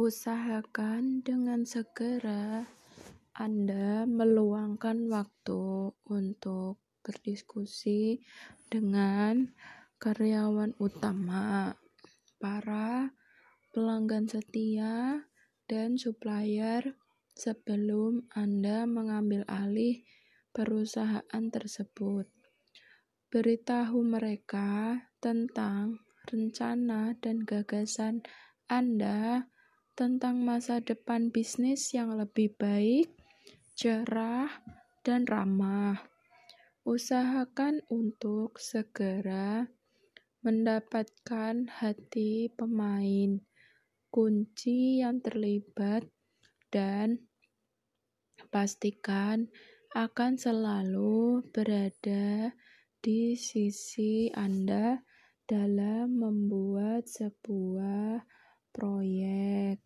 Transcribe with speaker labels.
Speaker 1: Usahakan dengan segera Anda meluangkan waktu untuk berdiskusi dengan karyawan utama, para pelanggan setia, dan supplier sebelum Anda mengambil alih perusahaan tersebut. Beritahu mereka tentang rencana dan gagasan Anda tentang masa depan bisnis yang lebih baik, cerah, dan ramah. Usahakan untuk segera mendapatkan hati pemain kunci yang terlibat dan pastikan akan selalu berada di sisi Anda dalam membuat sebuah proyek.